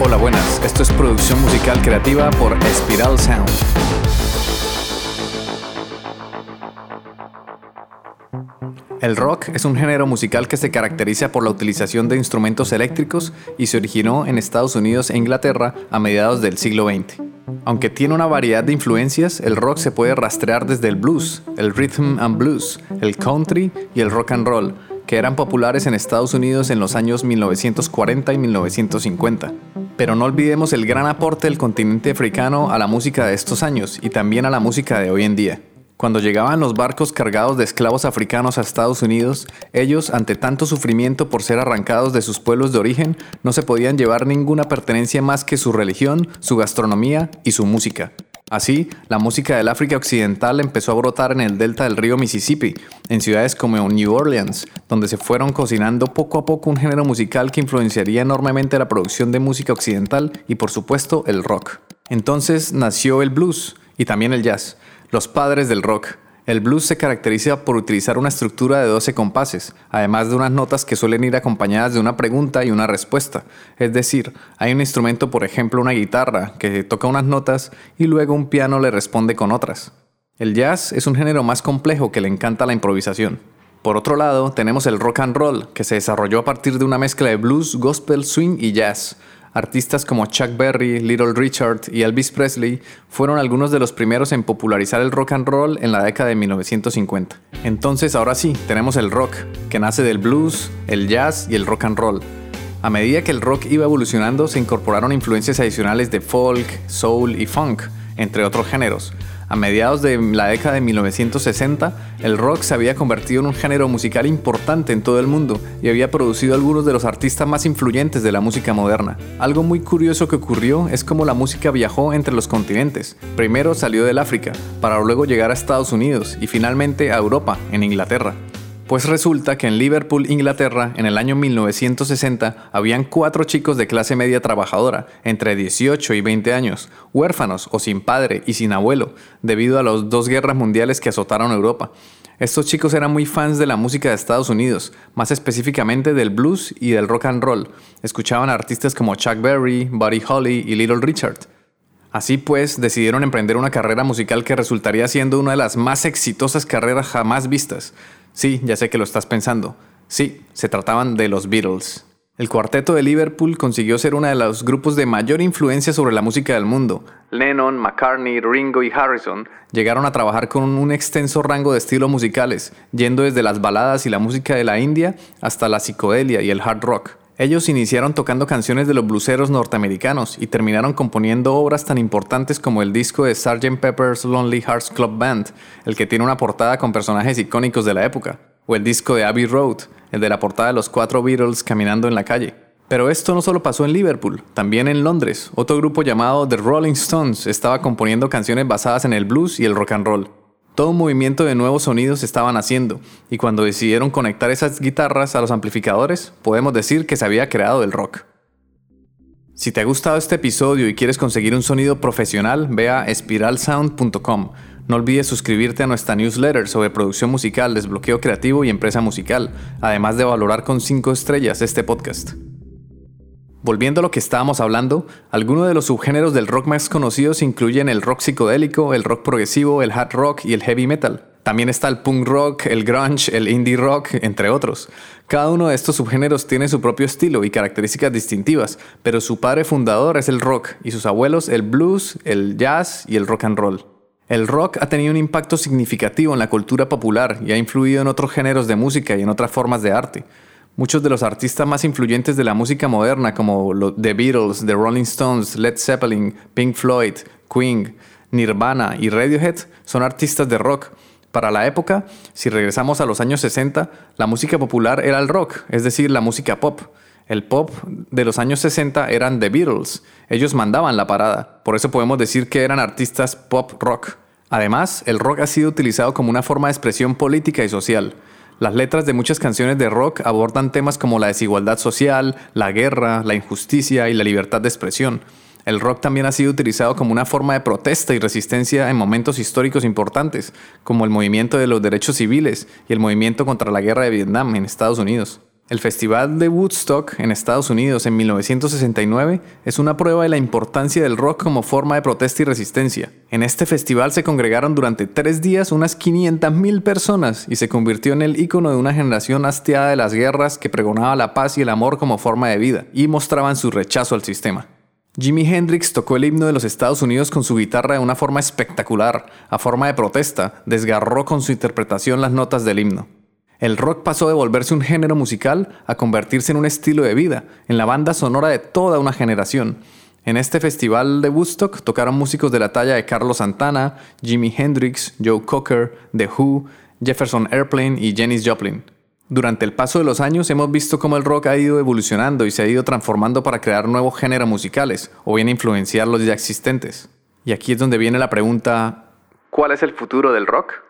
Hola, buenas. Esto es producción musical creativa por Spiral Sound. El rock es un género musical que se caracteriza por la utilización de instrumentos eléctricos y se originó en Estados Unidos e Inglaterra a mediados del siglo XX. Aunque tiene una variedad de influencias, el rock se puede rastrear desde el blues, el rhythm and blues, el country y el rock and roll, que eran populares en Estados Unidos en los años 1940 y 1950. Pero no olvidemos el gran aporte del continente africano a la música de estos años y también a la música de hoy en día. Cuando llegaban los barcos cargados de esclavos africanos a Estados Unidos, ellos, ante tanto sufrimiento por ser arrancados de sus pueblos de origen, no se podían llevar ninguna pertenencia más que su religión, su gastronomía y su música. Así, la música del África Occidental empezó a brotar en el delta del río Mississippi, en ciudades como New Orleans, donde se fueron cocinando poco a poco un género musical que influenciaría enormemente la producción de música occidental y por supuesto el rock. Entonces nació el blues y también el jazz los padres del rock. El blues se caracteriza por utilizar una estructura de 12 compases, además de unas notas que suelen ir acompañadas de una pregunta y una respuesta. Es decir, hay un instrumento, por ejemplo una guitarra, que toca unas notas y luego un piano le responde con otras. El jazz es un género más complejo que le encanta la improvisación. Por otro lado, tenemos el rock and roll, que se desarrolló a partir de una mezcla de blues, gospel, swing y jazz. Artistas como Chuck Berry, Little Richard y Elvis Presley fueron algunos de los primeros en popularizar el rock and roll en la década de 1950. Entonces ahora sí, tenemos el rock, que nace del blues, el jazz y el rock and roll. A medida que el rock iba evolucionando, se incorporaron influencias adicionales de folk, soul y funk, entre otros géneros, a mediados de la década de 1960, el rock se había convertido en un género musical importante en todo el mundo y había producido algunos de los artistas más influyentes de la música moderna. Algo muy curioso que ocurrió es cómo la música viajó entre los continentes. Primero salió del África, para luego llegar a Estados Unidos y finalmente a Europa, en Inglaterra. Pues resulta que en Liverpool, Inglaterra, en el año 1960, habían cuatro chicos de clase media trabajadora, entre 18 y 20 años, huérfanos o sin padre y sin abuelo, debido a las dos guerras mundiales que azotaron Europa. Estos chicos eran muy fans de la música de Estados Unidos, más específicamente del blues y del rock and roll. Escuchaban a artistas como Chuck Berry, Buddy Holly y Little Richard. Así pues, decidieron emprender una carrera musical que resultaría siendo una de las más exitosas carreras jamás vistas. Sí, ya sé que lo estás pensando. Sí, se trataban de los Beatles. El cuarteto de Liverpool consiguió ser uno de los grupos de mayor influencia sobre la música del mundo. Lennon, McCartney, Ringo y Harrison llegaron a trabajar con un extenso rango de estilos musicales, yendo desde las baladas y la música de la India hasta la psicodelia y el hard rock. Ellos iniciaron tocando canciones de los bluseros norteamericanos y terminaron componiendo obras tan importantes como el disco de Sgt. Pepper's Lonely Hearts Club Band, el que tiene una portada con personajes icónicos de la época, o el disco de Abbey Road, el de la portada de los cuatro Beatles caminando en la calle. Pero esto no solo pasó en Liverpool, también en Londres. Otro grupo llamado The Rolling Stones estaba componiendo canciones basadas en el blues y el rock and roll. Todo un movimiento de nuevos sonidos estaban haciendo, y cuando decidieron conectar esas guitarras a los amplificadores, podemos decir que se había creado el rock. Si te ha gustado este episodio y quieres conseguir un sonido profesional, ve a espiralsound.com. No olvides suscribirte a nuestra newsletter sobre producción musical, desbloqueo creativo y empresa musical, además de valorar con 5 estrellas este podcast. Volviendo a lo que estábamos hablando, algunos de los subgéneros del rock más conocidos incluyen el rock psicodélico, el rock progresivo, el hard rock y el heavy metal. También está el punk rock, el grunge, el indie rock, entre otros. Cada uno de estos subgéneros tiene su propio estilo y características distintivas, pero su padre fundador es el rock y sus abuelos el blues, el jazz y el rock and roll. El rock ha tenido un impacto significativo en la cultura popular y ha influido en otros géneros de música y en otras formas de arte. Muchos de los artistas más influyentes de la música moderna, como The Beatles, The Rolling Stones, Led Zeppelin, Pink Floyd, Queen, Nirvana y Radiohead, son artistas de rock. Para la época, si regresamos a los años 60, la música popular era el rock, es decir, la música pop. El pop de los años 60 eran The Beatles. Ellos mandaban la parada. Por eso podemos decir que eran artistas pop rock. Además, el rock ha sido utilizado como una forma de expresión política y social. Las letras de muchas canciones de rock abordan temas como la desigualdad social, la guerra, la injusticia y la libertad de expresión. El rock también ha sido utilizado como una forma de protesta y resistencia en momentos históricos importantes, como el movimiento de los derechos civiles y el movimiento contra la guerra de Vietnam en Estados Unidos. El Festival de Woodstock en Estados Unidos en 1969 es una prueba de la importancia del rock como forma de protesta y resistencia. En este festival se congregaron durante tres días unas 500.000 personas y se convirtió en el icono de una generación hastiada de las guerras que pregonaba la paz y el amor como forma de vida y mostraban su rechazo al sistema. Jimi Hendrix tocó el himno de los Estados Unidos con su guitarra de una forma espectacular, a forma de protesta, desgarró con su interpretación las notas del himno. El rock pasó de volverse un género musical a convertirse en un estilo de vida, en la banda sonora de toda una generación. En este festival de Woodstock tocaron músicos de la talla de Carlos Santana, Jimi Hendrix, Joe Cocker, The Who, Jefferson Airplane y Janis Joplin. Durante el paso de los años hemos visto cómo el rock ha ido evolucionando y se ha ido transformando para crear nuevos géneros musicales o bien influenciar los ya existentes. Y aquí es donde viene la pregunta, ¿cuál es el futuro del rock?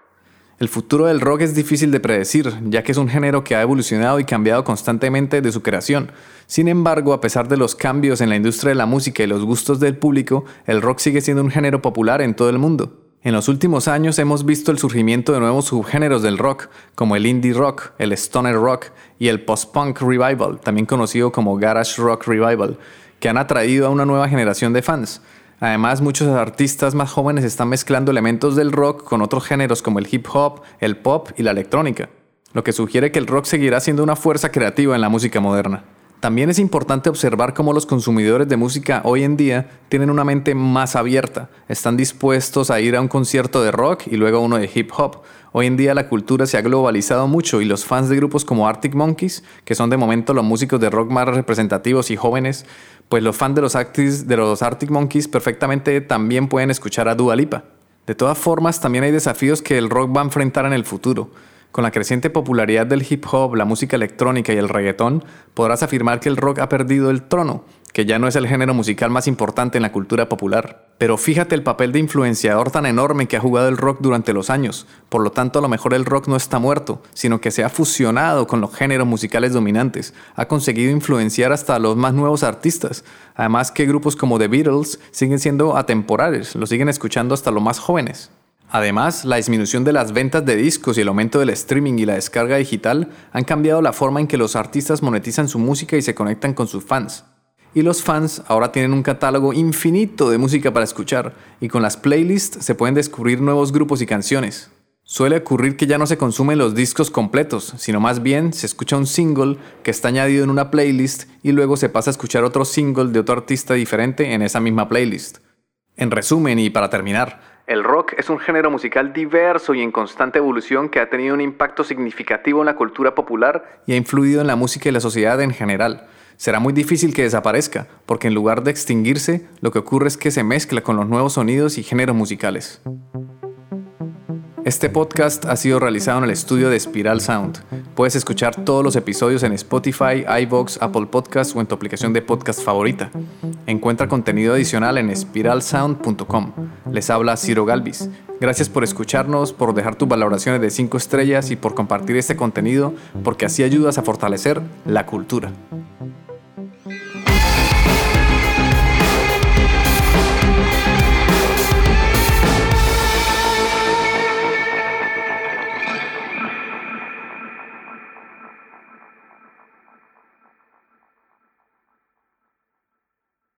El futuro del rock es difícil de predecir, ya que es un género que ha evolucionado y cambiado constantemente de su creación. Sin embargo, a pesar de los cambios en la industria de la música y los gustos del público, el rock sigue siendo un género popular en todo el mundo. En los últimos años hemos visto el surgimiento de nuevos subgéneros del rock, como el indie rock, el stoner rock y el post-punk revival, también conocido como garage rock revival, que han atraído a una nueva generación de fans. Además, muchos artistas más jóvenes están mezclando elementos del rock con otros géneros como el hip hop, el pop y la electrónica, lo que sugiere que el rock seguirá siendo una fuerza creativa en la música moderna. También es importante observar cómo los consumidores de música hoy en día tienen una mente más abierta, están dispuestos a ir a un concierto de rock y luego a uno de hip hop. Hoy en día la cultura se ha globalizado mucho y los fans de grupos como Arctic Monkeys, que son de momento los músicos de rock más representativos y jóvenes, pues los fans de los, de los Arctic Monkeys perfectamente también pueden escuchar a Dua Lipa. De todas formas, también hay desafíos que el rock va a enfrentar en el futuro. Con la creciente popularidad del hip hop, la música electrónica y el reggaetón, podrás afirmar que el rock ha perdido el trono, que ya no es el género musical más importante en la cultura popular. Pero fíjate el papel de influenciador tan enorme que ha jugado el rock durante los años. Por lo tanto, a lo mejor el rock no está muerto, sino que se ha fusionado con los géneros musicales dominantes. Ha conseguido influenciar hasta a los más nuevos artistas. Además que grupos como The Beatles siguen siendo atemporales, lo siguen escuchando hasta los más jóvenes. Además, la disminución de las ventas de discos y el aumento del streaming y la descarga digital han cambiado la forma en que los artistas monetizan su música y se conectan con sus fans. Y los fans ahora tienen un catálogo infinito de música para escuchar, y con las playlists se pueden descubrir nuevos grupos y canciones. Suele ocurrir que ya no se consumen los discos completos, sino más bien se escucha un single que está añadido en una playlist y luego se pasa a escuchar otro single de otro artista diferente en esa misma playlist. En resumen y para terminar, el rock es un género musical diverso y en constante evolución que ha tenido un impacto significativo en la cultura popular y ha influido en la música y la sociedad en general. Será muy difícil que desaparezca, porque en lugar de extinguirse, lo que ocurre es que se mezcla con los nuevos sonidos y géneros musicales. Este podcast ha sido realizado en el estudio de Spiral Sound. Puedes escuchar todos los episodios en Spotify, iVoox, Apple Podcasts o en tu aplicación de podcast favorita. Encuentra contenido adicional en spiralsound.com. Les habla Ciro Galvis. Gracias por escucharnos, por dejar tus valoraciones de 5 estrellas y por compartir este contenido, porque así ayudas a fortalecer la cultura.